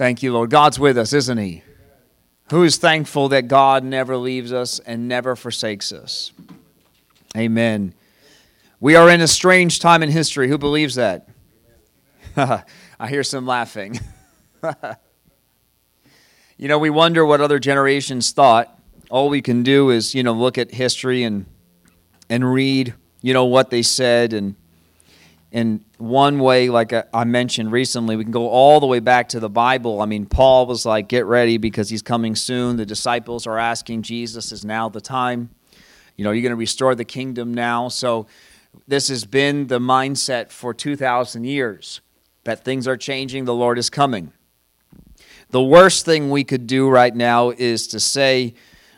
Thank you, Lord. God's with us, isn't He? Who is thankful that God never leaves us and never forsakes us? Amen. We are in a strange time in history. Who believes that? I hear some laughing. you know, we wonder what other generations thought. All we can do is, you know, look at history and and read, you know, what they said and in one way, like I mentioned recently, we can go all the way back to the Bible. I mean, Paul was like, get ready because he's coming soon. The disciples are asking Jesus, is now the time? You know, you're going to restore the kingdom now. So, this has been the mindset for 2,000 years that things are changing, the Lord is coming. The worst thing we could do right now is to say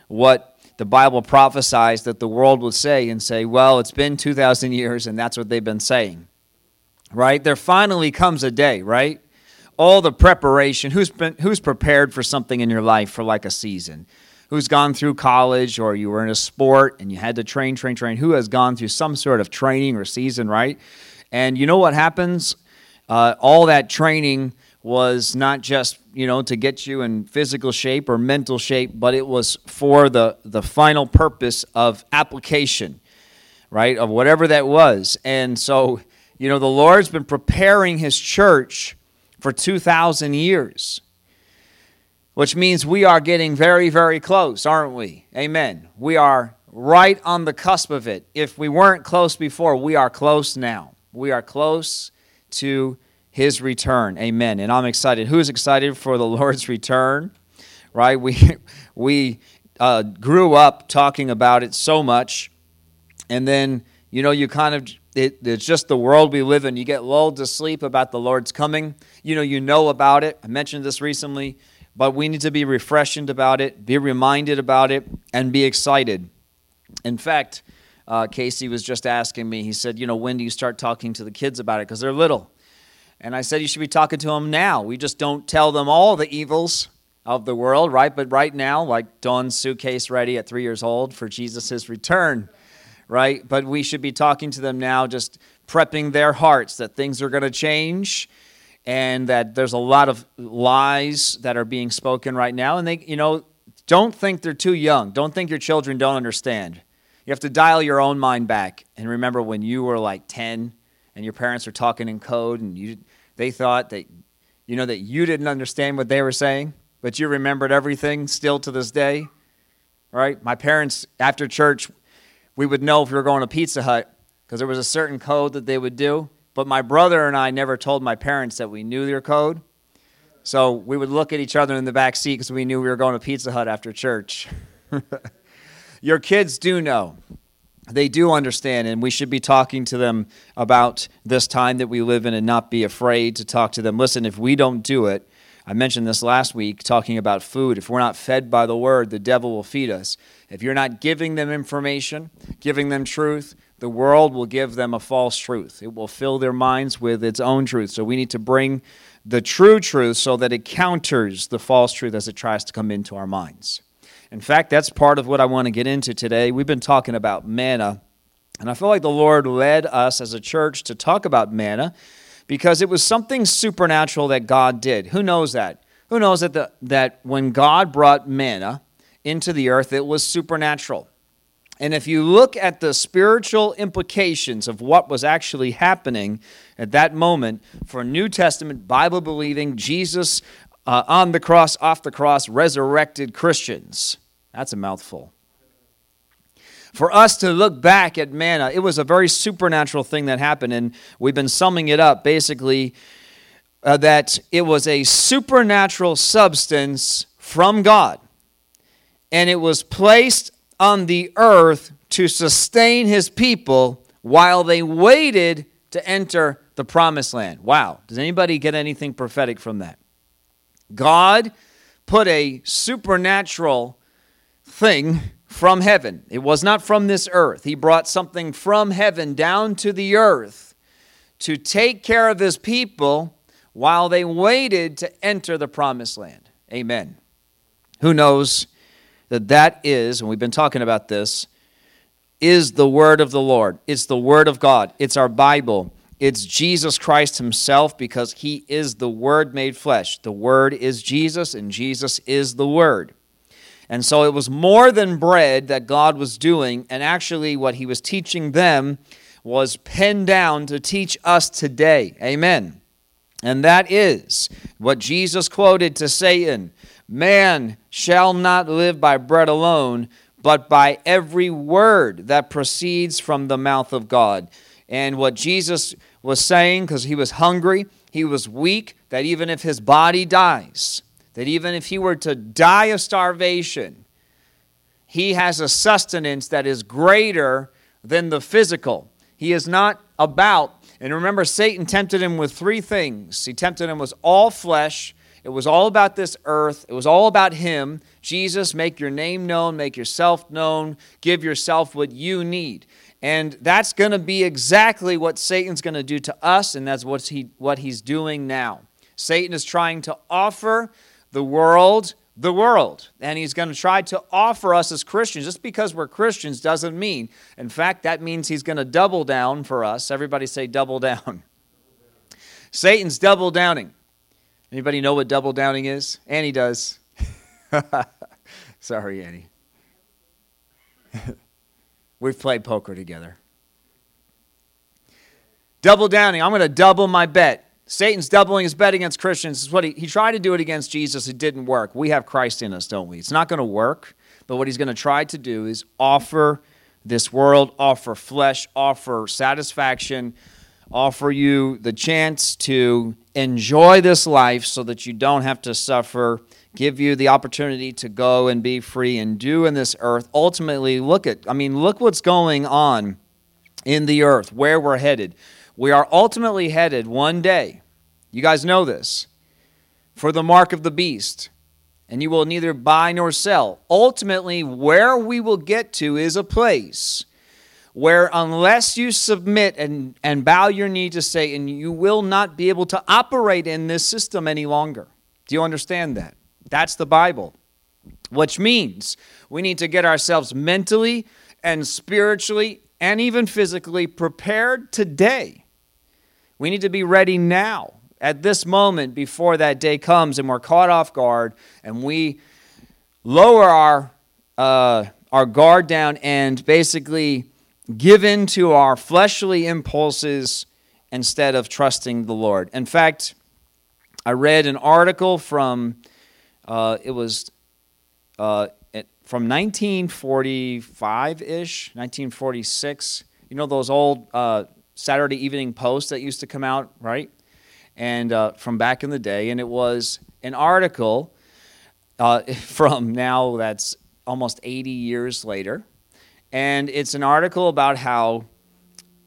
what the Bible prophesies that the world would say and say, well, it's been 2,000 years and that's what they've been saying right? There finally comes a day, right? All the preparation. Who's been who's prepared for something in your life for like a season? Who's gone through college or you were in a sport and you had to train, train, train? Who has gone through some sort of training or season, right? And you know what happens? Uh, all that training was not just you know to get you in physical shape or mental shape, but it was for the the final purpose of application, right? Of whatever that was. And so you know, the Lord's been preparing His church for 2,000 years, which means we are getting very, very close, aren't we? Amen. We are right on the cusp of it. If we weren't close before, we are close now. We are close to His return. Amen. And I'm excited. Who's excited for the Lord's return? Right? We, we uh, grew up talking about it so much, and then, you know, you kind of it, it's just the world we live in. You get lulled to sleep about the Lord's coming. You know, you know about it. I mentioned this recently, but we need to be refreshed about it, be reminded about it, and be excited. In fact, uh, Casey was just asking me, he said, You know, when do you start talking to the kids about it? Because they're little. And I said, You should be talking to them now. We just don't tell them all the evils of the world, right? But right now, like Dawn's suitcase ready at three years old for Jesus' return right? But we should be talking to them now, just prepping their hearts that things are going to change and that there's a lot of lies that are being spoken right now. And they, you know, don't think they're too young. Don't think your children don't understand. You have to dial your own mind back and remember when you were like 10 and your parents were talking in code and you, they thought that, you know, that you didn't understand what they were saying, but you remembered everything still to this day, right? My parents, after church, we would know if we were going to Pizza Hut because there was a certain code that they would do. But my brother and I never told my parents that we knew their code. So we would look at each other in the back seat because we knew we were going to Pizza Hut after church. Your kids do know. They do understand, and we should be talking to them about this time that we live in and not be afraid to talk to them. Listen, if we don't do it, I mentioned this last week talking about food. If we're not fed by the word, the devil will feed us. If you're not giving them information, giving them truth, the world will give them a false truth. It will fill their minds with its own truth. So we need to bring the true truth so that it counters the false truth as it tries to come into our minds. In fact, that's part of what I want to get into today. We've been talking about manna, and I feel like the Lord led us as a church to talk about manna because it was something supernatural that God did. Who knows that? Who knows that, the, that when God brought manna into the earth, it was supernatural? And if you look at the spiritual implications of what was actually happening at that moment for New Testament, Bible believing, Jesus uh, on the cross, off the cross, resurrected Christians, that's a mouthful for us to look back at manna, it was a very supernatural thing that happened. And we've been summing it up basically uh, that it was a supernatural substance from God. And it was placed on the earth to sustain his people while they waited to enter the promised land. Wow. Does anybody get anything prophetic from that? God put a supernatural thing from heaven. It was not from this earth. He brought something from heaven down to the earth to take care of his people while they waited to enter the promised land. Amen. Who knows that that is, and we've been talking about this, is the word of the Lord. It's the word of God. It's our Bible. it's Jesus Christ Himself because He is the Word made flesh. The Word is Jesus, and Jesus is the Word. And so it was more than bread that God was doing, and actually, what He was teaching them was penned down to teach us today. Amen. And that is what Jesus quoted to Satan Man shall not live by bread alone, but by every word that proceeds from the mouth of God. And what Jesus was saying, because he was hungry, he was weak, that even if his body dies, that even if he were to die of starvation, he has a sustenance that is greater than the physical. He is not about, and remember, Satan tempted him with three things. He tempted him with all flesh, it was all about this earth, it was all about him. Jesus, make your name known, make yourself known, give yourself what you need. And that's going to be exactly what Satan's going to do to us, and that's what, he, what he's doing now. Satan is trying to offer the world the world. And he's going to try to offer us as Christians. Just because we're Christians doesn't mean, in fact, that means he's going to double down for us. Everybody say double down. Satan's double downing. Anybody know what double downing is? Annie does. Sorry, Annie. We've played poker together. Double downing. I'm going to double my bet. Satan's doubling his bet against Christians. This is what he, he tried to do it against Jesus. It didn't work. We have Christ in us, don't we? It's not going to work. But what he's going to try to do is offer this world, offer flesh, offer satisfaction, offer you the chance to enjoy this life so that you don't have to suffer, give you the opportunity to go and be free and do in this earth. Ultimately, look at, I mean, look what's going on in the earth, where we're headed. We are ultimately headed one day, you guys know this, for the mark of the beast, and you will neither buy nor sell. Ultimately, where we will get to is a place where, unless you submit and, and bow your knee to Satan, you will not be able to operate in this system any longer. Do you understand that? That's the Bible. Which means we need to get ourselves mentally and spiritually and even physically prepared today we need to be ready now, at this moment, before that day comes and we're caught off guard and we lower our, uh, our guard down and basically give in to our fleshly impulses instead of trusting the Lord. In fact, I read an article from, uh, it was uh, from 1945 ish, 1946. You know those old uh, Saturday Evening Post that used to come out, right? And uh, from back in the day, and it was an article uh, from now that's almost 80 years later. And it's an article about how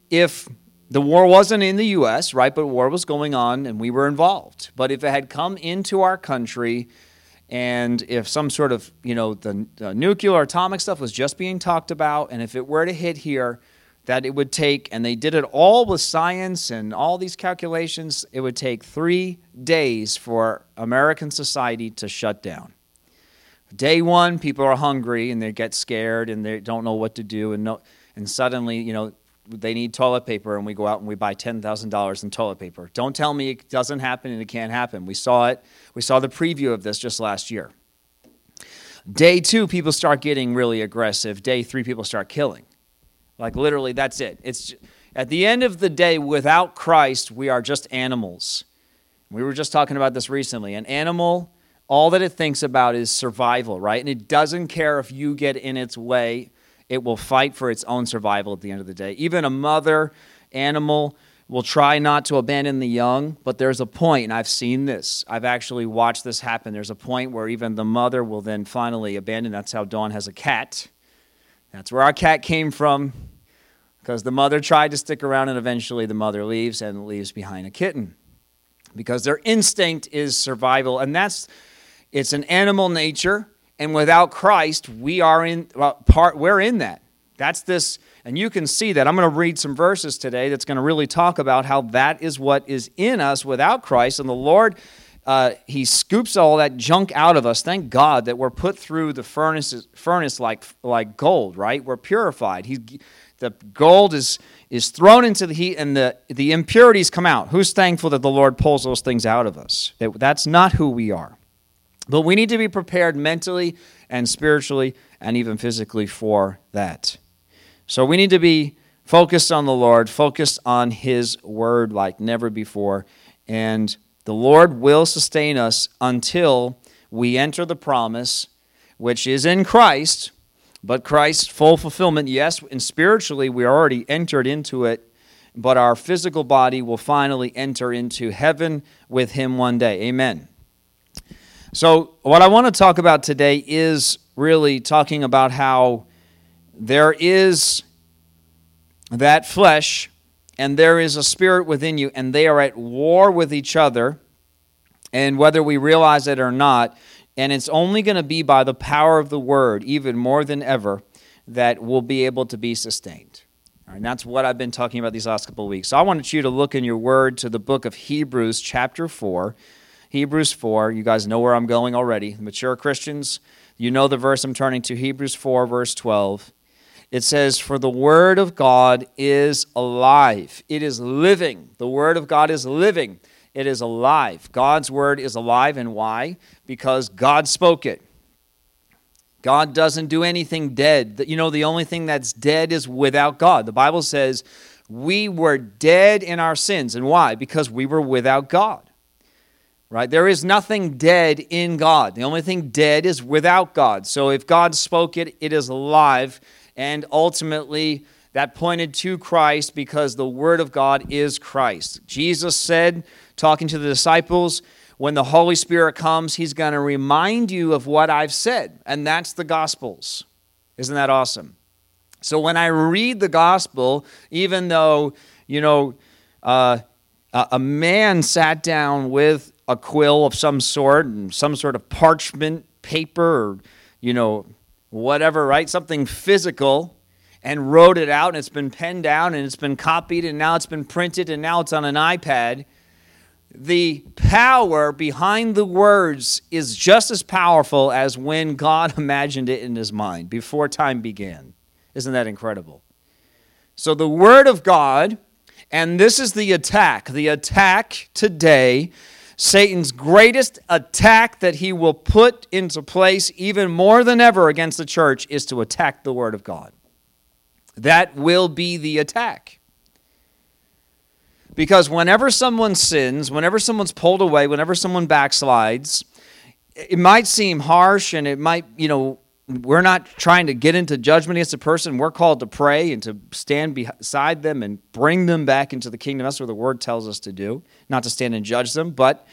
if the war wasn't in the U.S., right, but war was going on and we were involved. But if it had come into our country, and if some sort of, you know, the, the nuclear atomic stuff was just being talked about, and if it were to hit here, that it would take, and they did it all with science and all these calculations, it would take three days for American society to shut down. Day one, people are hungry and they get scared and they don't know what to do, and, no, and suddenly, you know, they need toilet paper, and we go out and we buy $10,000 in toilet paper. Don't tell me it doesn't happen and it can't happen. We saw it. We saw the preview of this just last year. Day two, people start getting really aggressive. Day three, people start killing. Like literally, that's it. It's at the end of the day, without Christ, we are just animals. We were just talking about this recently. An animal, all that it thinks about is survival, right? And it doesn't care if you get in its way. It will fight for its own survival at the end of the day. Even a mother animal will try not to abandon the young, but there's a point, and I've seen this. I've actually watched this happen. There's a point where even the mother will then finally abandon. That's how Dawn has a cat that's where our cat came from because the mother tried to stick around and eventually the mother leaves and leaves behind a kitten because their instinct is survival and that's it's an animal nature and without Christ we are in well, part we're in that that's this and you can see that I'm going to read some verses today that's going to really talk about how that is what is in us without Christ and the Lord uh, he scoops all that junk out of us. Thank God that we're put through the furnace, furnace like, like gold, right? We're purified. He, the gold is is thrown into the heat and the, the impurities come out. Who's thankful that the Lord pulls those things out of us? That, that's not who we are. But we need to be prepared mentally and spiritually and even physically for that. So we need to be focused on the Lord, focused on His word like never before. And the Lord will sustain us until we enter the promise, which is in Christ, but Christ's full fulfillment, yes, and spiritually we already entered into it, but our physical body will finally enter into heaven with Him one day. Amen. So, what I want to talk about today is really talking about how there is that flesh and there is a spirit within you, and they are at war with each other. And whether we realize it or not, and it's only going to be by the power of the word, even more than ever, that we'll be able to be sustained. All right, and that's what I've been talking about these last couple of weeks. So I wanted you to look in your word to the book of Hebrews, chapter 4. Hebrews 4. You guys know where I'm going already. Mature Christians, you know the verse I'm turning to, Hebrews 4, verse 12 it says, For the word of God is alive. It is living. The word of God is living. It is alive. God's word is alive. And why? Because God spoke it. God doesn't do anything dead. You know, the only thing that's dead is without God. The Bible says we were dead in our sins. And why? Because we were without God. Right? There is nothing dead in God. The only thing dead is without God. So if God spoke it, it is alive and ultimately that pointed to Christ because the Word of God is Christ. Jesus said, talking to the disciples, when the Holy Spirit comes, He's going to remind you of what I've said, and that's the Gospels. Isn't that awesome? So when I read the Gospel, even though, you know, uh, a man sat down with a quill of some sort and some sort of parchment paper or, you know, whatever, right? Something physical and wrote it out and it's been penned down and it's been copied and now it's been printed and now it's on an iPad. The power behind the words is just as powerful as when God imagined it in his mind before time began. Isn't that incredible? So, the Word of God, and this is the attack. The attack today Satan's greatest attack that he will put into place, even more than ever against the church, is to attack the Word of God. That will be the attack. Because whenever someone sins, whenever someone's pulled away, whenever someone backslides, it might seem harsh and it might, you know, we're not trying to get into judgment against a person. We're called to pray and to stand beside them and bring them back into the kingdom. That's what the word tells us to do, not to stand and judge them. But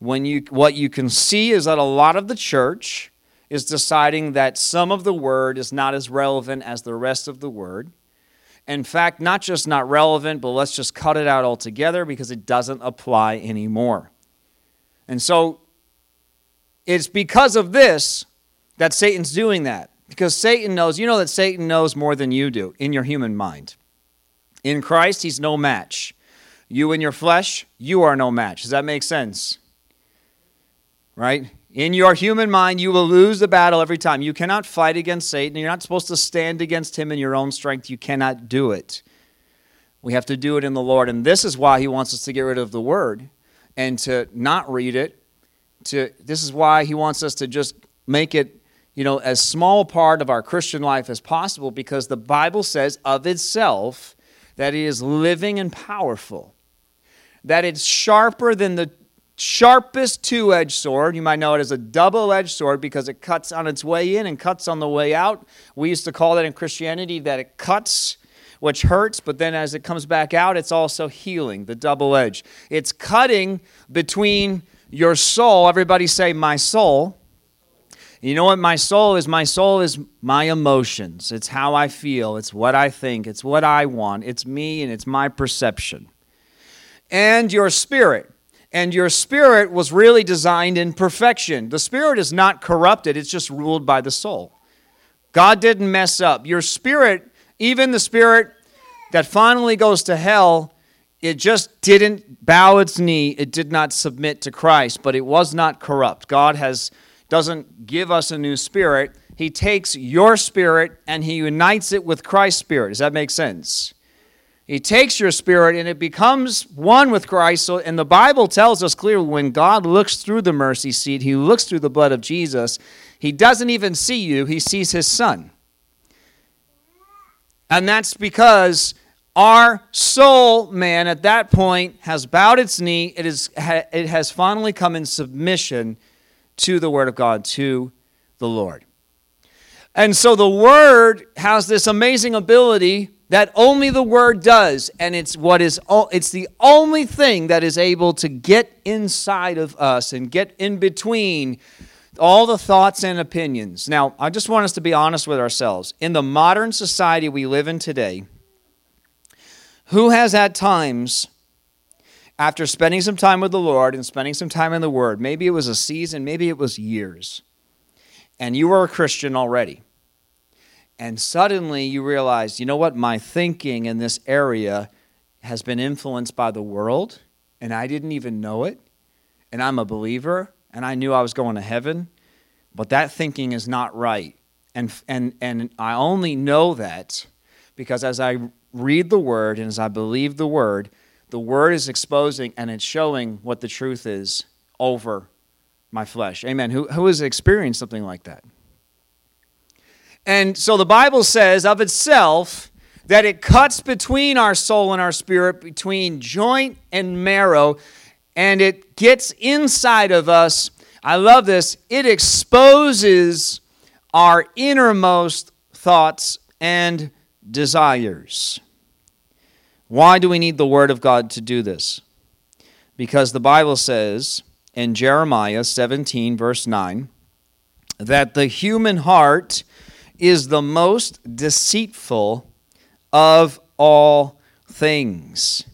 when you, what you can see is that a lot of the church is deciding that some of the word is not as relevant as the rest of the word. In fact, not just not relevant, but let's just cut it out altogether because it doesn't apply anymore. And so it's because of this that Satan's doing that because Satan knows, you know that Satan knows more than you do in your human mind. In Christ, he's no match. You in your flesh, you are no match. Does that make sense? Right? In your human mind, you will lose the battle every time. You cannot fight against Satan. You're not supposed to stand against him in your own strength. You cannot do it. We have to do it in the Lord. And this is why he wants us to get rid of the word and to not read it. To, this is why he wants us to just make it you know, as small part of our Christian life as possible because the Bible says of itself that it is living and powerful, that it's sharper than the sharpest two edged sword. You might know it as a double edged sword because it cuts on its way in and cuts on the way out. We used to call that in Christianity that it cuts, which hurts, but then as it comes back out, it's also healing, the double edge. It's cutting between your soul, everybody say, my soul you know what my soul is? My soul is my emotions. It's how I feel. It's what I think. It's what I want. It's me and it's my perception. And your spirit. And your spirit was really designed in perfection. The spirit is not corrupted, it's just ruled by the soul. God didn't mess up. Your spirit, even the spirit that finally goes to hell, it just didn't bow its knee. It did not submit to Christ, but it was not corrupt. God has doesn't give us a new spirit, He takes your spirit and he unites it with Christ's spirit. Does that make sense? He takes your spirit and it becomes one with Christ. So, and the Bible tells us clearly when God looks through the mercy seat, he looks through the blood of Jesus, he doesn't even see you, he sees his son. And that's because our soul man at that point has bowed its knee. It, is, it has finally come in submission to the Word of God, to the Lord. And so the Word has this amazing ability that only the word does and it's what is it's the only thing that is able to get inside of us and get in between all the thoughts and opinions. Now i just want us to be honest with ourselves. In the modern society we live in today who has at times after spending some time with the lord and spending some time in the word? Maybe it was a season maybe it was years. And you were a christian already and suddenly you realize, you know what, my thinking in this area has been influenced by the world, and I didn't even know it. And I'm a believer, and I knew I was going to heaven, but that thinking is not right. And, and, and I only know that because as I read the word and as I believe the word, the word is exposing and it's showing what the truth is over my flesh. Amen. Who, who has experienced something like that? And so the Bible says of itself that it cuts between our soul and our spirit, between joint and marrow, and it gets inside of us. I love this. It exposes our innermost thoughts and desires. Why do we need the Word of God to do this? Because the Bible says in Jeremiah 17, verse 9, that the human heart is the most deceitful of all things.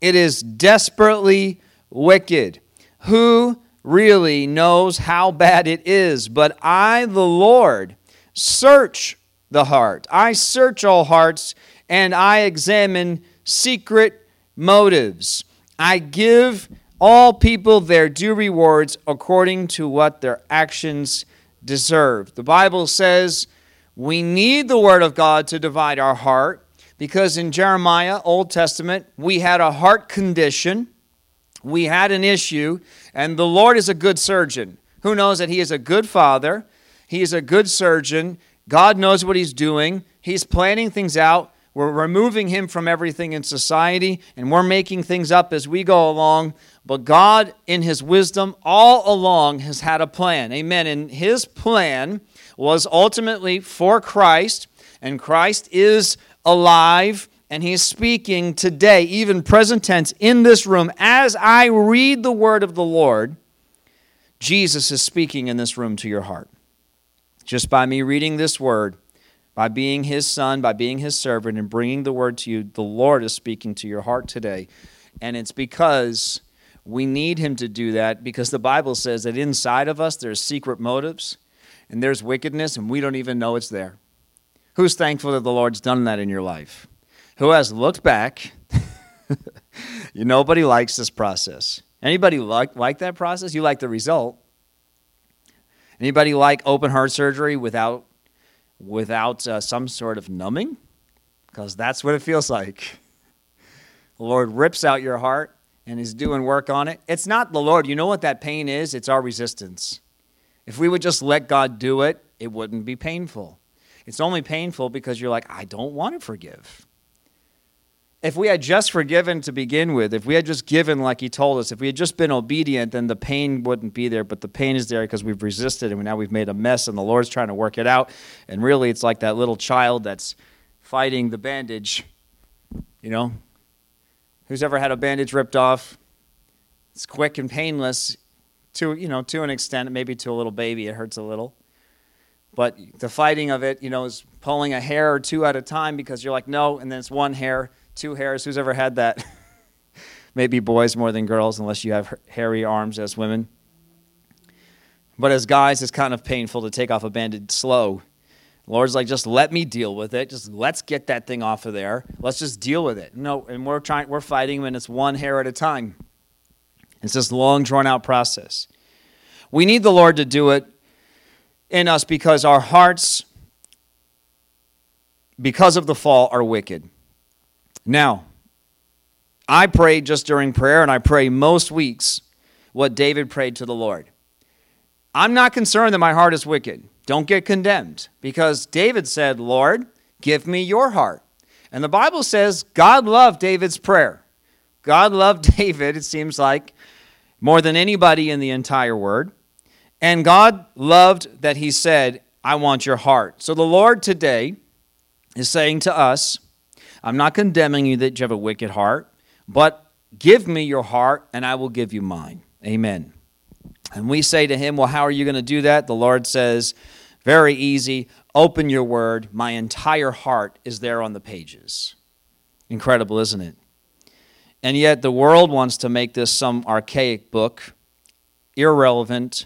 It is desperately wicked. Who really knows how bad it is? But I, the Lord, search the heart. I search all hearts and I examine secret motives. I give all people their due rewards according to what their actions deserve. The Bible says we need the Word of God to divide our heart because in Jeremiah, Old Testament, we had a heart condition, we had an issue, and the Lord is a good surgeon. Who knows that He is a good father? He is a good surgeon. God knows what He's doing. He's planning things out. We're removing Him from everything in society, and we're making things up as we go along. But God, in His wisdom, all along has had a plan. Amen. And His plan was ultimately for Christ, and Christ is alive and he's speaking today, even present tense, in this room. As I read the word of the Lord, Jesus is speaking in this room to your heart. Just by me reading this word, by being his son, by being his servant, and bringing the word to you, the Lord is speaking to your heart today. And it's because we need him to do that because the Bible says that inside of us there's secret motives and there's wickedness and we don't even know it's there. Who's thankful that the Lord's done that in your life? Who has looked back? you nobody likes this process. Anybody like like that process? You like the result. Anybody like open heart surgery without without uh, some sort of numbing? Because that's what it feels like. The Lord rips out your heart and is doing work on it. It's not the Lord. You know what that pain is? It's our resistance. If we would just let God do it, it wouldn't be painful. It's only painful because you're like, I don't want to forgive. If we had just forgiven to begin with, if we had just given like He told us, if we had just been obedient, then the pain wouldn't be there. But the pain is there because we've resisted and now we've made a mess and the Lord's trying to work it out. And really, it's like that little child that's fighting the bandage. You know? Who's ever had a bandage ripped off? It's quick and painless to you know to an extent maybe to a little baby it hurts a little. But the fighting of it you know is pulling a hair or two at a time because you're like no and then it's one hair two hairs. Who's ever had that? Maybe boys more than girls unless you have hairy arms as women. But as guys it's kind of painful to take off a bandage slow. Lord's like just let me deal with it. Just let's get that thing off of there. Let's just deal with it. No and we're trying we're fighting and it's one hair at a time it's this long, drawn out process. We need the Lord to do it in us because our hearts, because of the fall, are wicked. Now, I pray just during prayer, and I pray most weeks what David prayed to the Lord. I'm not concerned that my heart is wicked. Don't get condemned because David said, Lord, give me your heart. And the Bible says God loved David's prayer. God loved David, it seems like, more than anybody in the entire word. And God loved that he said, I want your heart. So the Lord today is saying to us, I'm not condemning you that you have a wicked heart, but give me your heart and I will give you mine. Amen. And we say to him, Well, how are you going to do that? The Lord says, Very easy. Open your word. My entire heart is there on the pages. Incredible, isn't it? And yet the world wants to make this some archaic book, irrelevant.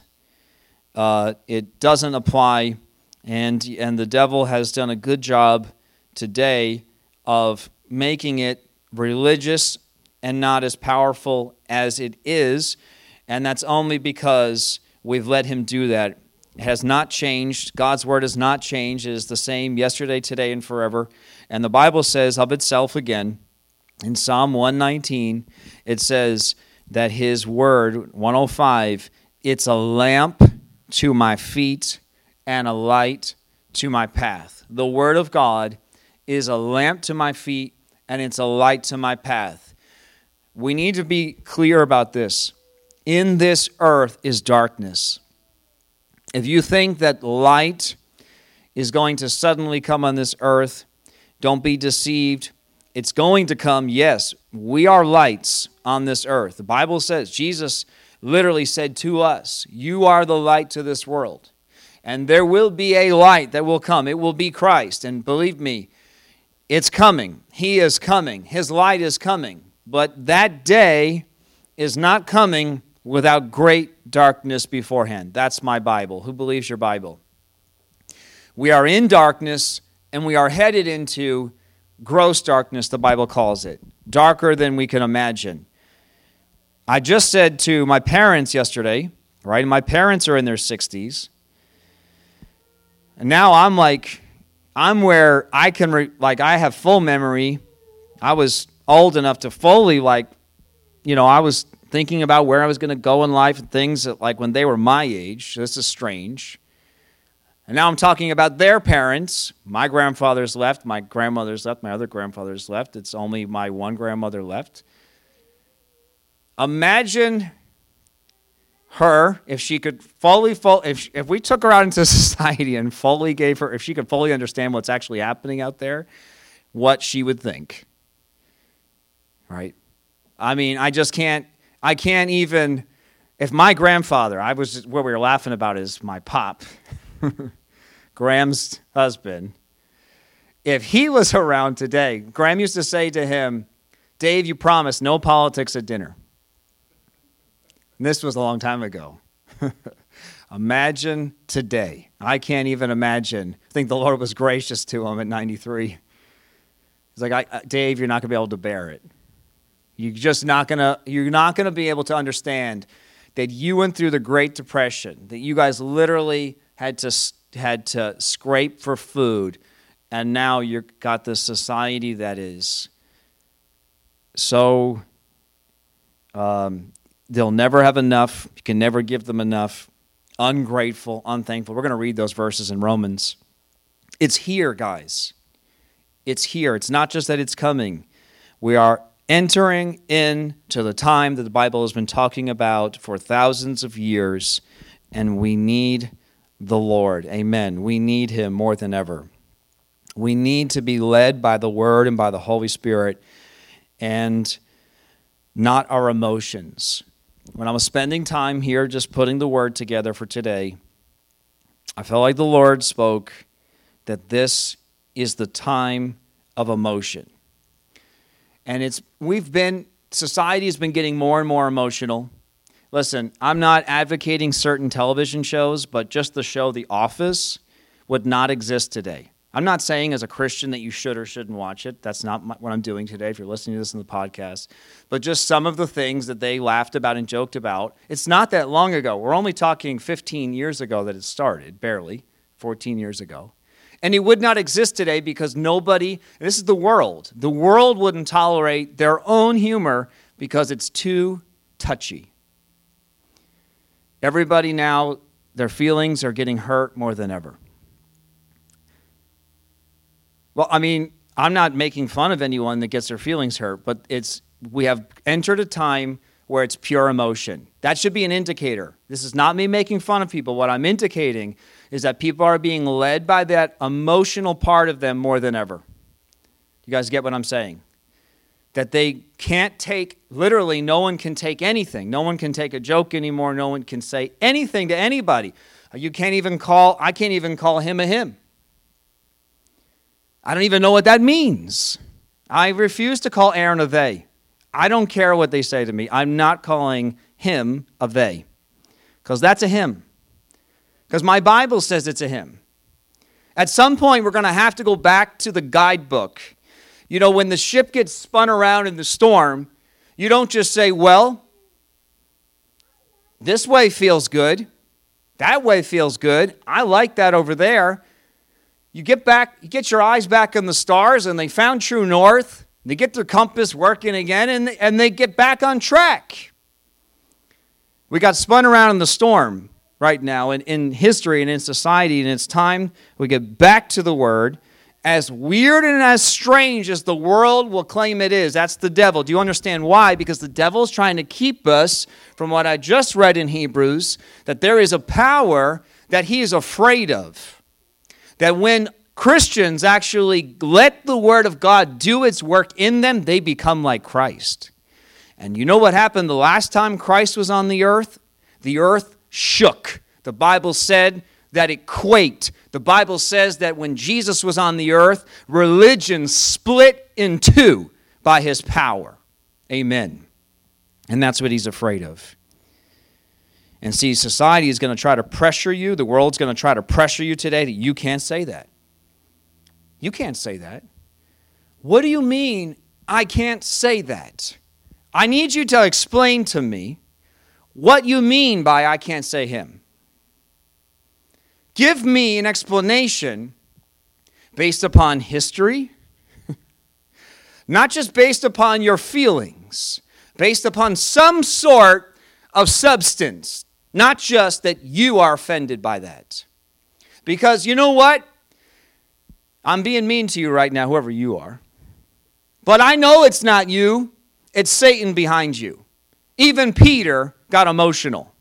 Uh, it doesn't apply. And, and the devil has done a good job today of making it religious and not as powerful as it is. And that's only because we've let him do that. It has not changed. God's word has not changed. It is the same yesterday, today, and forever. And the Bible says of itself again in Psalm 119, it says that his word, 105, it's a lamp to my feet and a light to my path. The word of God is a lamp to my feet and it's a light to my path. We need to be clear about this. In this earth is darkness. If you think that light is going to suddenly come on this earth, don't be deceived. It's going to come, yes. We are lights on this earth. The Bible says, Jesus literally said to us, You are the light to this world. And there will be a light that will come. It will be Christ. And believe me, it's coming. He is coming. His light is coming. But that day is not coming without great darkness beforehand. That's my Bible. Who believes your Bible? We are in darkness and we are headed into gross darkness, the Bible calls it. Darker than we can imagine. I just said to my parents yesterday, right? My parents are in their 60s. And now I'm like, I'm where I can, re- like, I have full memory. I was old enough to fully, like, you know, I was thinking about where I was going to go in life and things that, like when they were my age. This is strange. And now I'm talking about their parents. My grandfather's left, my grandmother's left, my other grandfather's left. It's only my one grandmother left. Imagine her if she could fully, full, if, if we took her out into society and fully gave her, if she could fully understand what's actually happening out there, what she would think. Right? I mean, I just can't, I can't even, if my grandfather, I was, what we were laughing about is my pop. Graham's husband, if he was around today, Graham used to say to him, Dave, you promised no politics at dinner. And this was a long time ago. imagine today. I can't even imagine. I think the Lord was gracious to him at 93. He's like, Dave, you're not going to be able to bear it. You're just not going to, you're not going to be able to understand that you went through the Great Depression, that you guys literally had to had to scrape for food, and now you've got this society that is so um, they'll never have enough. You can never give them enough. Ungrateful, unthankful. We're going to read those verses in Romans. It's here, guys. It's here. It's not just that it's coming. We are entering into the time that the Bible has been talking about for thousands of years, and we need the Lord. Amen. We need him more than ever. We need to be led by the Word and by the Holy Spirit and not our emotions. When I was spending time here just putting the Word together for today, I felt like the Lord spoke that this is the time of emotion. And it's we've been society has been getting more and more emotional. Listen, I'm not advocating certain television shows, but just the show The Office would not exist today. I'm not saying as a Christian that you should or shouldn't watch it. That's not my, what I'm doing today if you're listening to this in the podcast. But just some of the things that they laughed about and joked about. It's not that long ago. We're only talking 15 years ago that it started, barely, 14 years ago. And it would not exist today because nobody, this is the world, the world wouldn't tolerate their own humor because it's too touchy. Everybody now, their feelings are getting hurt more than ever. Well, I mean, I'm not making fun of anyone that gets their feelings hurt, but it's we have entered a time where it's pure emotion. That should be an indicator. This is not me making fun of people. What I'm indicating is that people are being led by that emotional part of them more than ever. You guys get what I'm saying? That they can't take, literally, no one can take anything. No one can take a joke anymore. No one can say anything to anybody. You can't even call, I can't even call him a him. I don't even know what that means. I refuse to call Aaron a they. I don't care what they say to me. I'm not calling him a they because that's a him. Because my Bible says it's a him. At some point, we're going to have to go back to the guidebook. You know, when the ship gets spun around in the storm, you don't just say, well, this way feels good. That way feels good. I like that over there you get back, you get your eyes back on the stars, and they found true north. They get their compass working again, and, and they get back on track. We got spun around in the storm right now in, in history and in society, and it's time we get back to the Word. As weird and as strange as the world will claim it is, that's the devil. Do you understand why? Because the devil is trying to keep us from what I just read in Hebrews that there is a power that he is afraid of that when Christians actually let the Word of God do its work in them, they become like Christ. And you know what happened the last time Christ was on the earth? The earth shook. The Bible said that it quaked. The Bible says that when Jesus was on the earth, religion split in two by his power. Amen. And that's what he's afraid of. And see, society is going to try to pressure you. The world's going to try to pressure you today that you can't say that. You can't say that. What do you mean, I can't say that? I need you to explain to me what you mean by I can't say him. Give me an explanation based upon history, not just based upon your feelings, based upon some sort of substance not just that you are offended by that. Because you know what? I'm being mean to you right now, whoever you are. But I know it's not you, it's Satan behind you. Even Peter got emotional.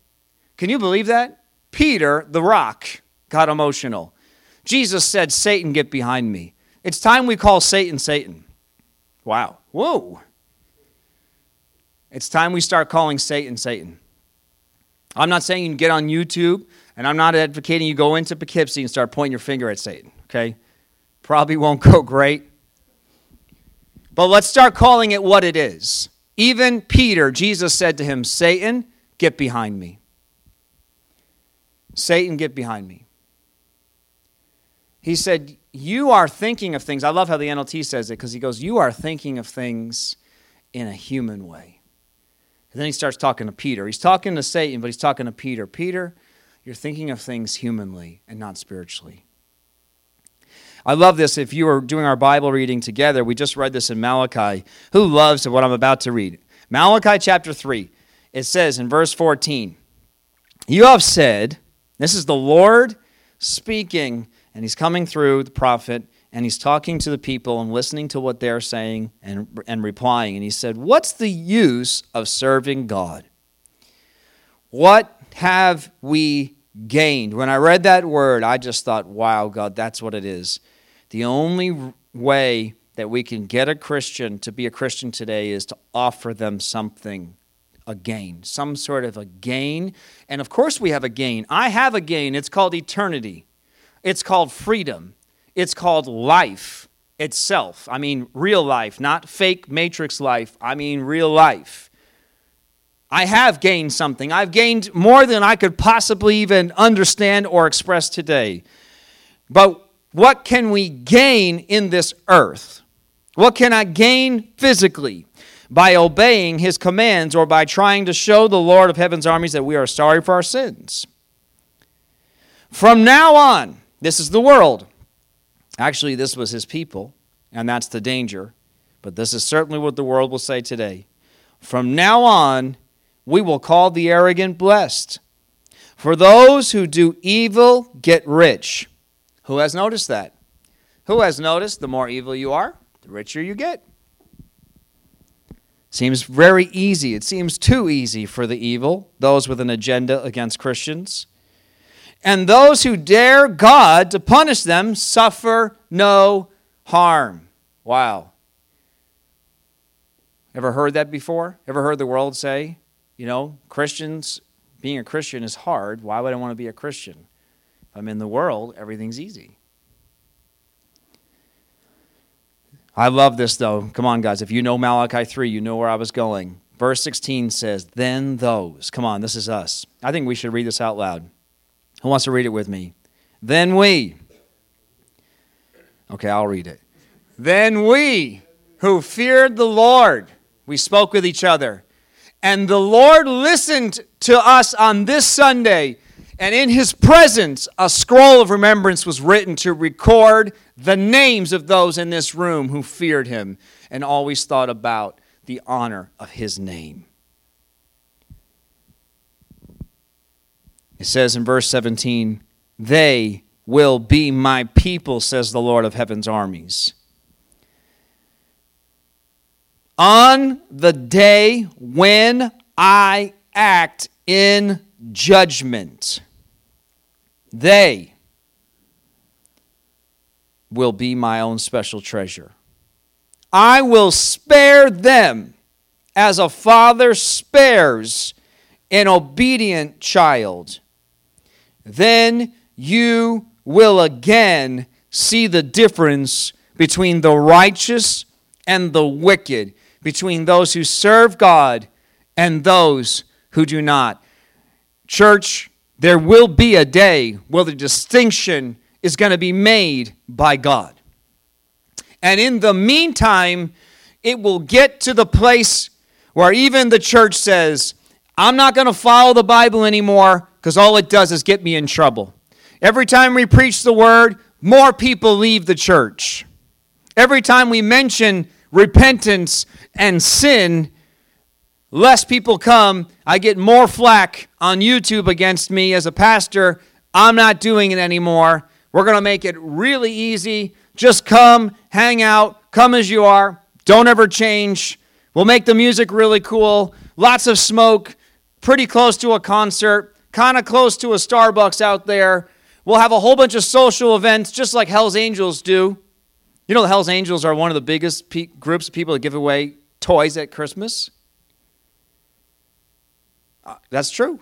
Can you believe that? Peter, the rock, got emotional. Jesus said, Satan, get behind me. It's time we call Satan Satan. Wow. Whoa. It's time we start calling Satan Satan. I'm not saying you can get on YouTube, and I'm not advocating you go into Poughkeepsie and start pointing your finger at Satan, okay? Probably won't go great. But let's start calling it what it is. Even Peter, Jesus said to him, Satan, get behind me. Satan, get behind me. He said, You are thinking of things. I love how the NLT says it because he goes, You are thinking of things in a human way. And then he starts talking to Peter. He's talking to Satan, but he's talking to Peter. Peter, you're thinking of things humanly and not spiritually. I love this. If you were doing our Bible reading together, we just read this in Malachi. Who loves what I'm about to read? Malachi chapter 3. It says in verse 14, You have said, this is the Lord speaking, and he's coming through the prophet and he's talking to the people and listening to what they're saying and, and replying. And he said, What's the use of serving God? What have we gained? When I read that word, I just thought, wow, God, that's what it is. The only way that we can get a Christian to be a Christian today is to offer them something a gain, some sort of a gain. And of course, we have a gain. I have a gain. It's called eternity, it's called freedom. It's called life itself. I mean, real life, not fake matrix life. I mean, real life. I have gained something. I've gained more than I could possibly even understand or express today. But what can we gain in this earth? What can I gain physically by obeying his commands or by trying to show the Lord of heaven's armies that we are sorry for our sins? From now on, this is the world. Actually, this was his people, and that's the danger. But this is certainly what the world will say today. From now on, we will call the arrogant blessed. For those who do evil get rich. Who has noticed that? Who has noticed the more evil you are, the richer you get? Seems very easy. It seems too easy for the evil, those with an agenda against Christians. And those who dare God to punish them suffer no harm. Wow. Ever heard that before? Ever heard the world say, you know, Christians, being a Christian is hard. Why would I want to be a Christian? If I'm in the world, everything's easy. I love this though. Come on, guys. If you know Malachi 3, you know where I was going. Verse 16 says, Then those. Come on, this is us. I think we should read this out loud. Who wants to read it with me? Then we. Okay, I'll read it. Then we who feared the Lord, we spoke with each other. And the Lord listened to us on this Sunday. And in his presence, a scroll of remembrance was written to record the names of those in this room who feared him and always thought about the honor of his name. It says in verse 17, They will be my people, says the Lord of heaven's armies. On the day when I act in judgment, they will be my own special treasure. I will spare them as a father spares an obedient child then you will again see the difference between the righteous and the wicked, between those who serve God and those who do not. Church, there will be a day where the distinction is going to be made by God. And in the meantime, it will get to the place where even the church says, I'm not going to follow the Bible anymore because all it does is get me in trouble. Every time we preach the word, more people leave the church. Every time we mention repentance and sin, less people come. I get more flack on YouTube against me as a pastor. I'm not doing it anymore. We're going to make it really easy. Just come, hang out, come as you are. Don't ever change. We'll make the music really cool. Lots of smoke, pretty close to a concert kind of close to a Starbucks out there. We'll have a whole bunch of social events just like Hell's Angels do. You know, the Hell's Angels are one of the biggest pe- groups of people that give away toys at Christmas. Uh, that's true.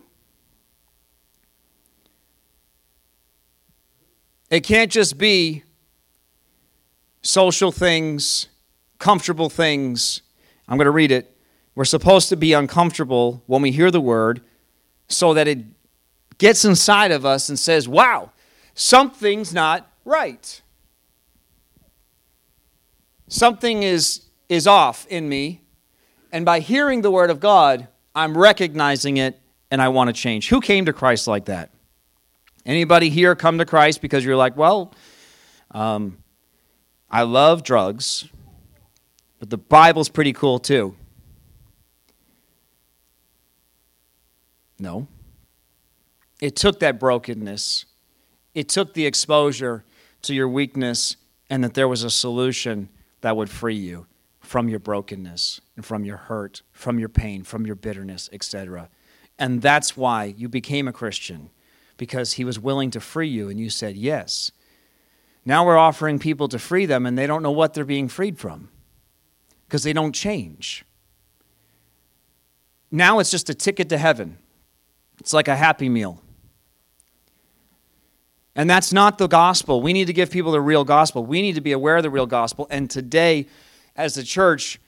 It can't just be social things, comfortable things. I'm going to read it. We're supposed to be uncomfortable when we hear the word so that it gets inside of us and says, wow, something's not right. Something is, is off in me. And by hearing the word of God, I'm recognizing it and I want to change. Who came to Christ like that? Anybody here come to Christ because you're like, well, um, I love drugs, but the Bible's pretty cool too. No. It took that brokenness, it took the exposure to your weakness, and that there was a solution that would free you from your brokenness and from your hurt, from your pain, from your bitterness, etc. And that's why you became a Christian, because he was willing to free you, and you said yes. Now we're offering people to free them, and they don't know what they're being freed from because they don't change. Now it's just a ticket to heaven. It's like a happy meal. And that's not the gospel. We need to give people the real gospel. We need to be aware of the real gospel. And today, as a church,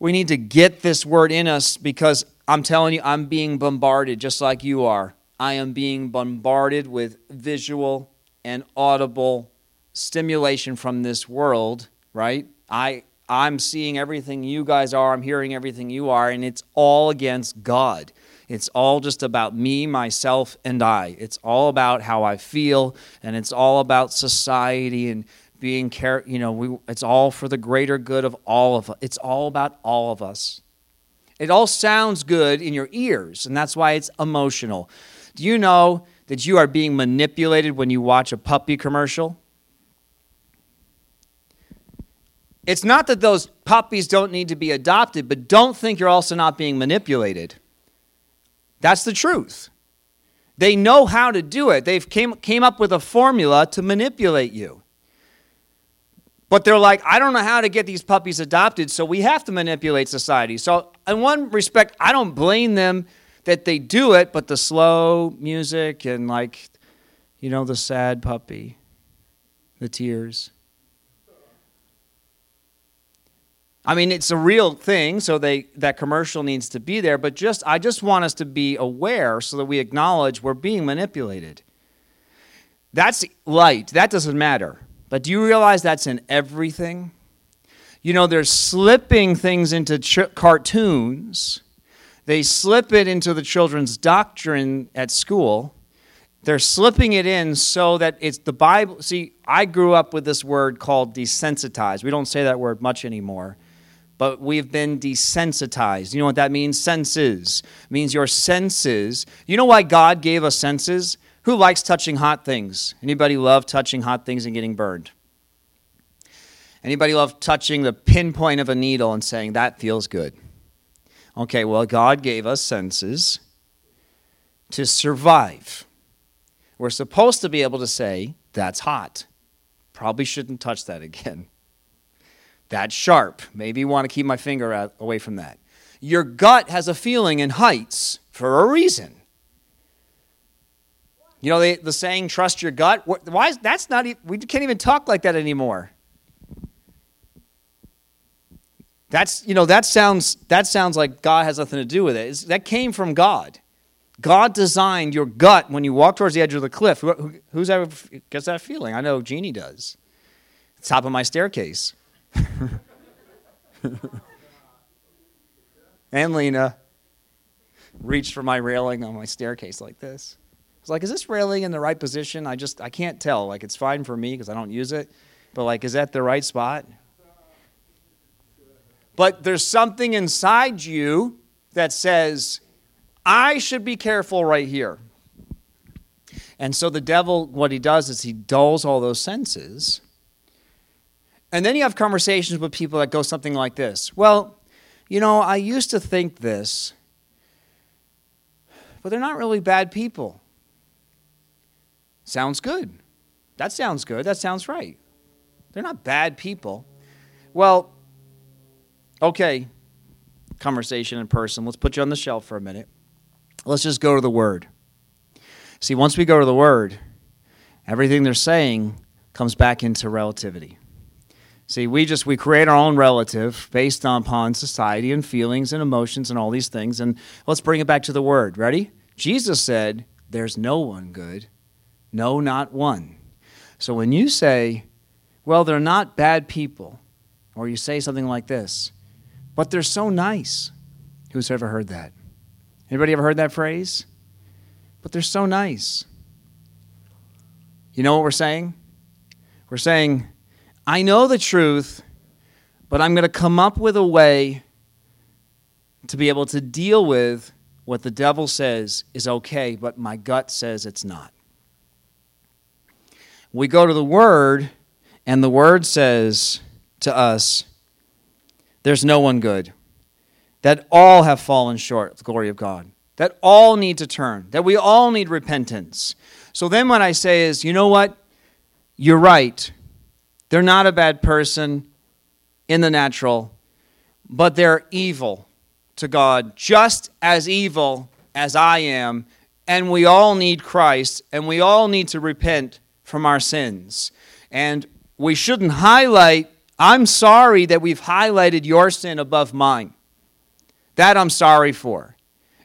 we need to get this word in us because I'm telling you, I'm being bombarded just like you are. I am being bombarded with visual and audible stimulation from this world, right? I I'm seeing everything you guys are, I'm hearing everything you are, and it's all against God. It's all just about me, myself, and I. It's all about how I feel, and it's all about society and being care. You know, we, it's all for the greater good of all of us. It's all about all of us. It all sounds good in your ears, and that's why it's emotional. Do you know that you are being manipulated when you watch a puppy commercial? It's not that those puppies don't need to be adopted, but don't think you're also not being manipulated. That's the truth. They know how to do it. They've came, came up with a formula to manipulate you. But they're like, I don't know how to get these puppies adopted, so we have to manipulate society. So, in one respect, I don't blame them that they do it, but the slow music and, like, you know, the sad puppy, the tears. I mean, it's a real thing, so they that commercial needs to be there. But just I just want us to be aware so that we acknowledge we're being manipulated. That's light. That doesn't matter. But do you realize that's in everything? You know, they're slipping things into ch- cartoons. They slip it into the children's doctrine at school. They're slipping it in so that it's the Bible. See, I grew up with this word called desensitized. We don't say that word much anymore but we've been desensitized. You know what that means? Senses. It means your senses. You know why God gave us senses? Who likes touching hot things? Anybody love touching hot things and getting burned? Anybody love touching the pinpoint of a needle and saying that feels good? Okay, well God gave us senses to survive. We're supposed to be able to say that's hot. Probably shouldn't touch that again. That's sharp. Maybe you want to keep my finger out, away from that. Your gut has a feeling in heights for a reason. You know the, the saying, trust your gut? Why is that's not, we can't even talk like that anymore. That's, you know, that sounds, that sounds like God has nothing to do with it. It's, that came from God. God designed your gut when you walk towards the edge of the cliff. Who, who's ever gets that feeling? I know Jeannie does. Top of my staircase. and Lena reached for my railing on my staircase like this. I was like, is this railing in the right position? I just, I can't tell. Like, it's fine for me because I don't use it. But, like, is that the right spot? But there's something inside you that says, I should be careful right here. And so the devil, what he does is he dulls all those senses and then you have conversations with people that go something like this Well, you know, I used to think this, but they're not really bad people. Sounds good. That sounds good. That sounds right. They're not bad people. Well, okay, conversation in person. Let's put you on the shelf for a minute. Let's just go to the Word. See, once we go to the Word, everything they're saying comes back into relativity. See, we just we create our own relative based upon society and feelings and emotions and all these things. And let's bring it back to the word. Ready? Jesus said, There's no one good. No, not one. So when you say, Well, they're not bad people, or you say something like this, but they're so nice. Who's ever heard that? Anybody ever heard that phrase? But they're so nice. You know what we're saying? We're saying, I know the truth, but I'm going to come up with a way to be able to deal with what the devil says is okay, but my gut says it's not. We go to the Word, and the Word says to us, There's no one good, that all have fallen short of the glory of God, that all need to turn, that we all need repentance. So then, what I say is, you know what? You're right. They're not a bad person in the natural, but they're evil to God, just as evil as I am. And we all need Christ, and we all need to repent from our sins. And we shouldn't highlight, I'm sorry that we've highlighted your sin above mine. That I'm sorry for.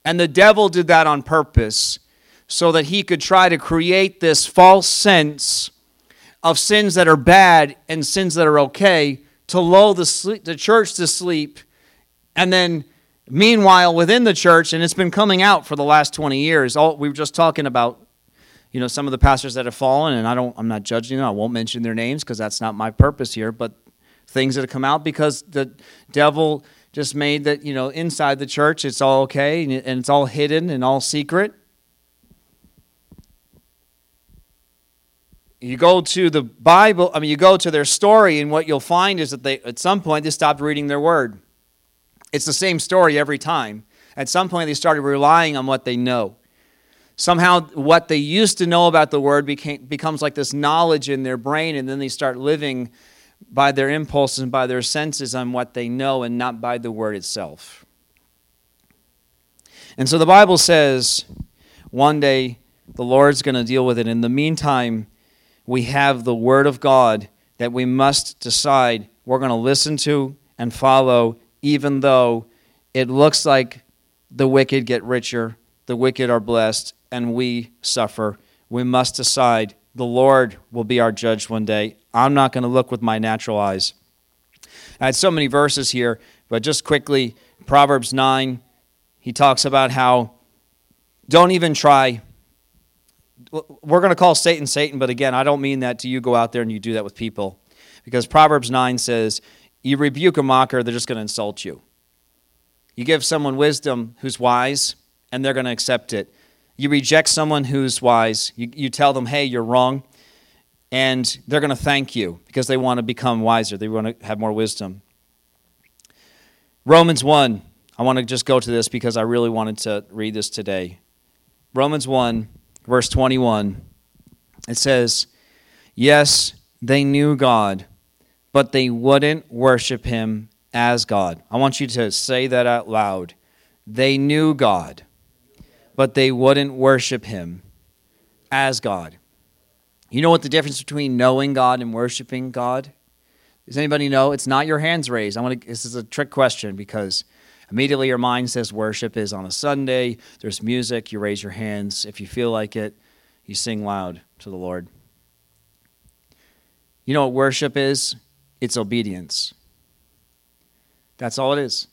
And the devil did that on purpose so that he could try to create this false sense of sins that are bad and sins that are okay to lull the, sleep, the church to sleep. And then, meanwhile, within the church, and it's been coming out for the last 20 years, all, we were just talking about you know some of the pastors that have fallen and i don't i'm not judging them i won't mention their names because that's not my purpose here but things that have come out because the devil just made that you know inside the church it's all okay and it's all hidden and all secret you go to the Bible, I mean, you go to their story, and what you'll find is that they, at some point, they stopped reading their word. It's the same story every time. At some point, they started relying on what they know. Somehow, what they used to know about the word became, becomes like this knowledge in their brain, and then they start living by their impulses and by their senses on what they know and not by the word itself. And so the Bible says one day the Lord's going to deal with it. In the meantime, we have the Word of God that we must decide we're going to listen to and follow, even though it looks like the wicked get richer, the wicked are blessed, and we suffer. We must decide the Lord will be our judge one day. I'm not going to look with my natural eyes. I had so many verses here, but just quickly Proverbs 9, he talks about how don't even try we're going to call Satan Satan, but again, I don't mean that to you go out there and you do that with people. Because Proverbs 9 says, you rebuke a mocker, they're just going to insult you. You give someone wisdom who's wise, and they're going to accept it. You reject someone who's wise, you, you tell them, hey, you're wrong, and they're going to thank you because they want to become wiser, they want to have more wisdom. Romans 1, I want to just go to this because I really wanted to read this today. Romans 1 verse 21, it says, Yes, they knew God, but they wouldn't worship him as God. I want you to say that out loud. They knew God, but they wouldn't worship him as God. You know what the difference between knowing God and worshiping God? Does anybody know? It's not your hands raised. I want to, this is a trick question because Immediately, your mind says worship is on a Sunday. There's music. You raise your hands. If you feel like it, you sing loud to the Lord. You know what worship is? It's obedience. That's all it is.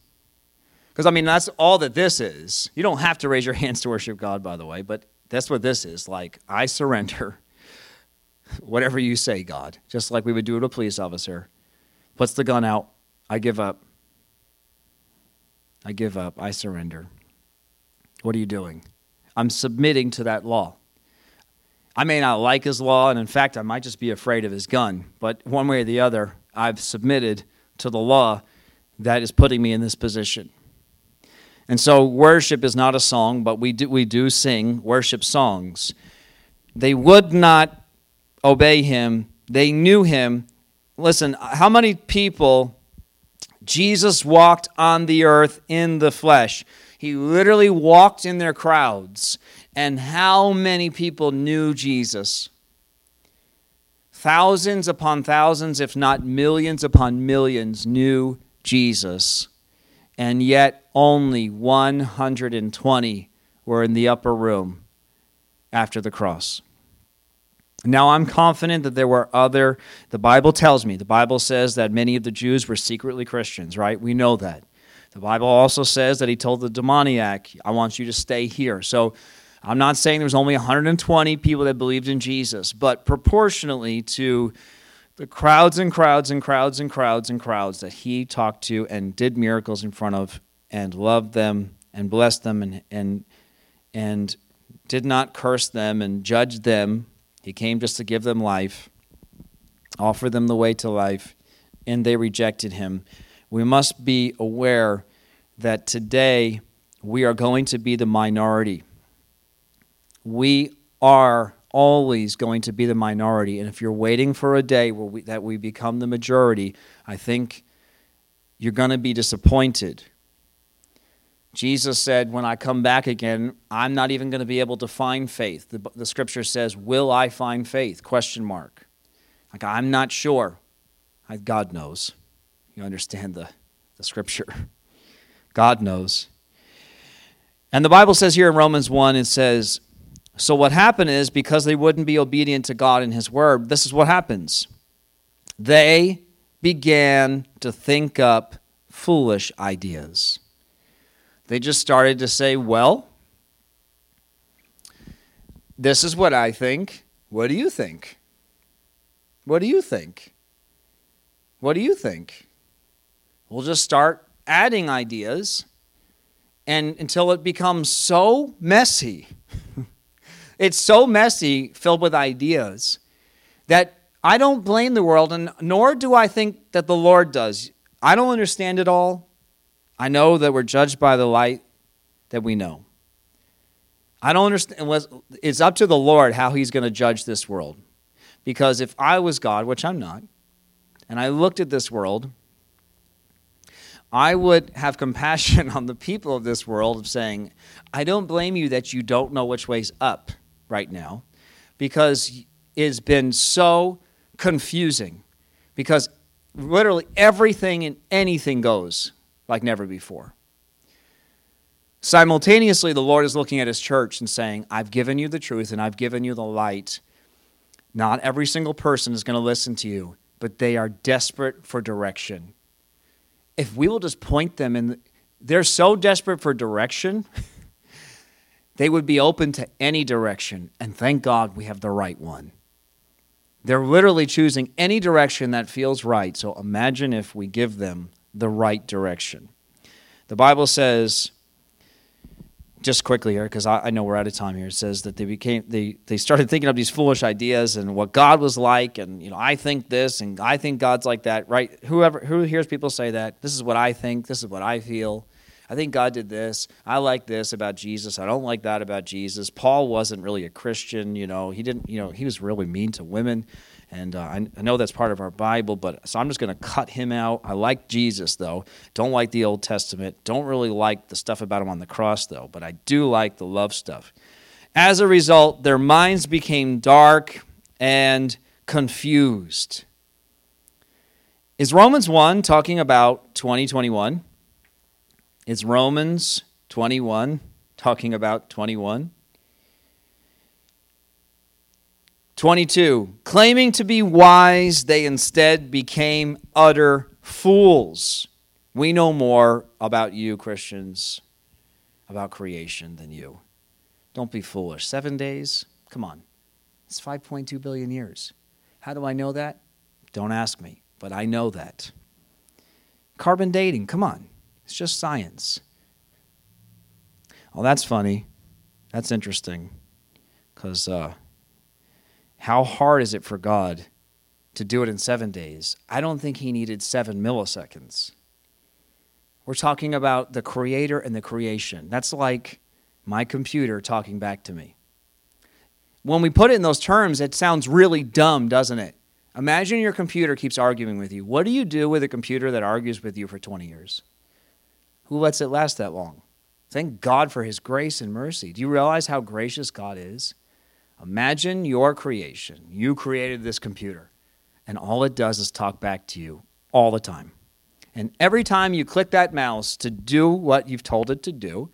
Because, I mean, that's all that this is. You don't have to raise your hands to worship God, by the way, but that's what this is. Like, I surrender. Whatever you say, God. Just like we would do to a police officer. Puts the gun out. I give up. I give up. I surrender. What are you doing? I'm submitting to that law. I may not like his law, and in fact, I might just be afraid of his gun, but one way or the other, I've submitted to the law that is putting me in this position. And so, worship is not a song, but we do, we do sing worship songs. They would not obey him, they knew him. Listen, how many people Jesus walked on the earth in the flesh. He literally walked in their crowds. And how many people knew Jesus? Thousands upon thousands, if not millions upon millions, knew Jesus. And yet only 120 were in the upper room after the cross. Now, I'm confident that there were other, the Bible tells me, the Bible says that many of the Jews were secretly Christians, right? We know that. The Bible also says that he told the demoniac, I want you to stay here. So I'm not saying there was only 120 people that believed in Jesus, but proportionally to the crowds and crowds and crowds and crowds and crowds that he talked to and did miracles in front of and loved them and blessed them and, and, and did not curse them and judge them he came just to give them life, offer them the way to life, and they rejected him. We must be aware that today we are going to be the minority. We are always going to be the minority. And if you're waiting for a day where we, that we become the majority, I think you're going to be disappointed. Jesus said, When I come back again, I'm not even going to be able to find faith. The, the scripture says, Will I find faith? Question mark. Like, I'm not sure. I, God knows. You understand the, the scripture. God knows. And the Bible says here in Romans 1, it says, So, what happened is because they wouldn't be obedient to God and His word, this is what happens. They began to think up foolish ideas. They just started to say, well, this is what I think. What do you think? What do you think? What do you think? We'll just start adding ideas and until it becomes so messy. it's so messy, filled with ideas, that I don't blame the world, and nor do I think that the Lord does. I don't understand it all. I know that we're judged by the light that we know. I don't understand. It's up to the Lord how He's going to judge this world. Because if I was God, which I'm not, and I looked at this world, I would have compassion on the people of this world of saying, I don't blame you that you don't know which way's up right now because it's been so confusing. Because literally everything and anything goes like never before. Simultaneously, the Lord is looking at his church and saying, I've given you the truth and I've given you the light. Not every single person is going to listen to you, but they are desperate for direction. If we will just point them in, they're so desperate for direction, they would be open to any direction. And thank God we have the right one. They're literally choosing any direction that feels right. So imagine if we give them the right direction. The Bible says, just quickly here because I, I, know we're out of time here it says that they became they, they started thinking of these foolish ideas and what god was like and you know i think this and i think god's like that right? Whoever who hears people say that this is what i think this is what i feel. I think god did this. I like this about jesus. I don't like that about jesus. Paul wasn't really a christian you know. He didn't you know he was really mean to women and uh, I, I, know that's part of our Bible, but so I'm just going to cut him out. I like Jesus, though. Don't like the Old Testament. Don't really like the stuff about him on the cross, though, but I do like the love stuff. As a result, their minds became dark and confused. Is Romans 1 talking about 2021? Is Romans 21 talking about 21? 22. Claiming to be wise, they instead became utter fools. We know more about you, Christians, about creation than you. Don't be foolish. Seven days? Come on. It's 5.2 billion years. How do I know that? Don't ask me, but I know that. Carbon dating, come on. It's just science. Oh, that's funny. That's interesting. Because uh, how hard is it for God to do it in seven days? I don't think he needed seven milliseconds. We're talking about the creator and the creation. That's like my computer talking back to me. When we put it in those terms, it sounds really dumb, doesn't it? Imagine your computer keeps arguing with you. What do you do with a computer that argues with you for 20 years? Who lets it last that long? Thank God for his grace and mercy. Do you realize how gracious God is? Imagine your creation. You created this computer, and all it does is talk back to you all the time. And every time you click that mouse to do what you've told it to do,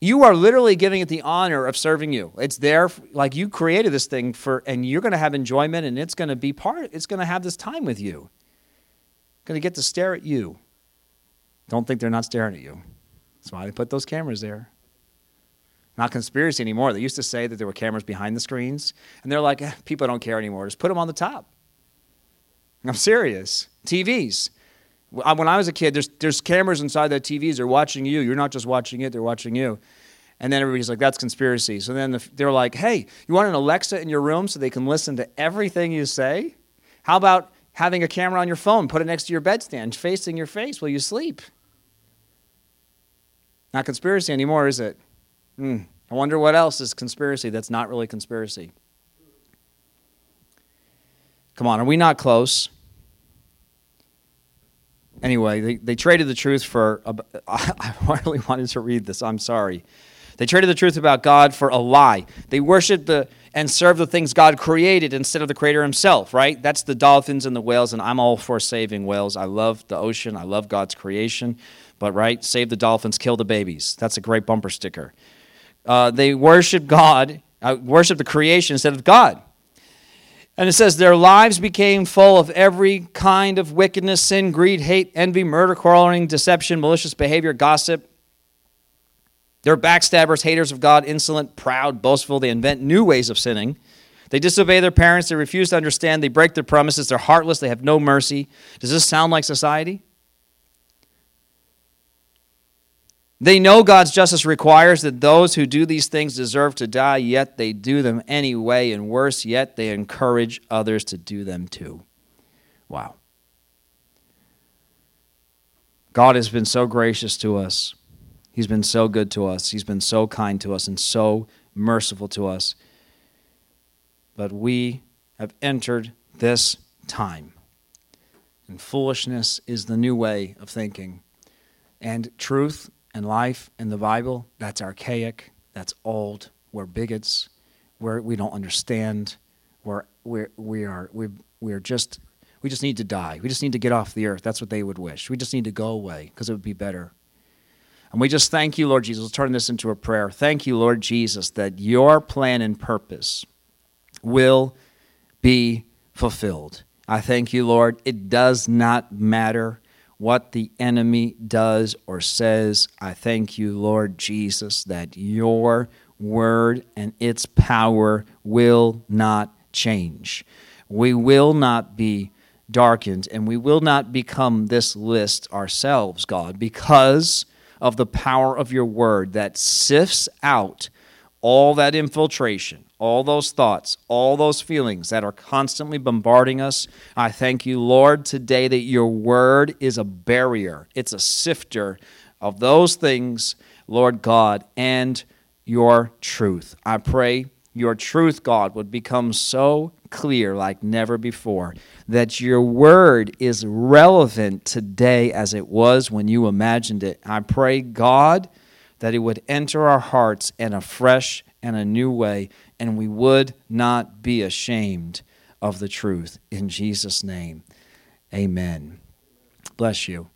you are literally giving it the honor of serving you. It's there, like you created this thing for, and you're going to have enjoyment, and it's going to be part. It's going to have this time with you. Going to get to stare at you. Don't think they're not staring at you. That's why they put those cameras there not conspiracy anymore. They used to say that there were cameras behind the screens, and they're like, eh, people don't care anymore. Just put them on the top. I'm serious. TVs. When I was a kid, there's, there's cameras inside the TVs. They're watching you. You're not just watching it, they're watching you. And then everybody's like, that's conspiracy. So then the, they're like, hey, you want an Alexa in your room so they can listen to everything you say? How about having a camera on your phone, put it next to your bedstand, facing your face while you sleep? Not conspiracy anymore, is it? Hmm. I wonder what else is conspiracy that's not really conspiracy. Come on, are we not close? Anyway, they, they traded the truth for. I really wanted to read this. I'm sorry. They traded the truth about God for a lie. They worshiped the and served the things God created instead of the Creator Himself. Right? That's the dolphins and the whales, and I'm all for saving whales. I love the ocean. I love God's creation. But right, save the dolphins, kill the babies. That's a great bumper sticker. Uh, they worship God uh, worship the creation instead of God. And it says, Their lives became full of every kind of wickedness, sin, greed, hate, envy, murder, quarreling, deception, malicious behavior, gossip. They're backstabbers, haters of God, insolent, proud, boastful. They invent new ways of sinning. They disobey their parents. They refuse to understand. They break their promises. They're heartless. They have no mercy. Does this sound like society? They know God's justice requires that those who do these things deserve to die, yet they do them anyway, and worse yet, they encourage others to do them too. Wow. God has been so gracious to us. He's been so good to us. He's been so kind to us and so merciful to us. But we have entered this time. And foolishness is the new way of thinking. And truth and life in the Bible, that's archaic, that's old. We're bigots. We're, we don't understand. We're, we're, we, are, we, we are just, we just need to die. We just need to get off the earth. That's what they would wish. We just need to go away because it would be better. And we just thank you, Lord Jesus. Let's turn this into a prayer. Thank you, Lord Jesus, that your plan and purpose will be fulfilled. I thank you, Lord. It does not matter what the enemy does or says. I thank you, Lord Jesus, that your word and its power will not change. We will not be darkened and we will not become this list ourselves, God, because of the power of your word that sifts out all that infiltration, all those thoughts, all those feelings that are constantly bombarding us. I thank you, Lord, today that your word is a barrier, it's a sifter of those things, Lord God, and your truth. I pray your truth, God, would become so clear like never before, that your word is relevant today as it was when you imagined it. I pray, God, that it would enter our hearts in a fresh and a new way, and we would not be ashamed of the truth. In Jesus' name, amen. Bless you.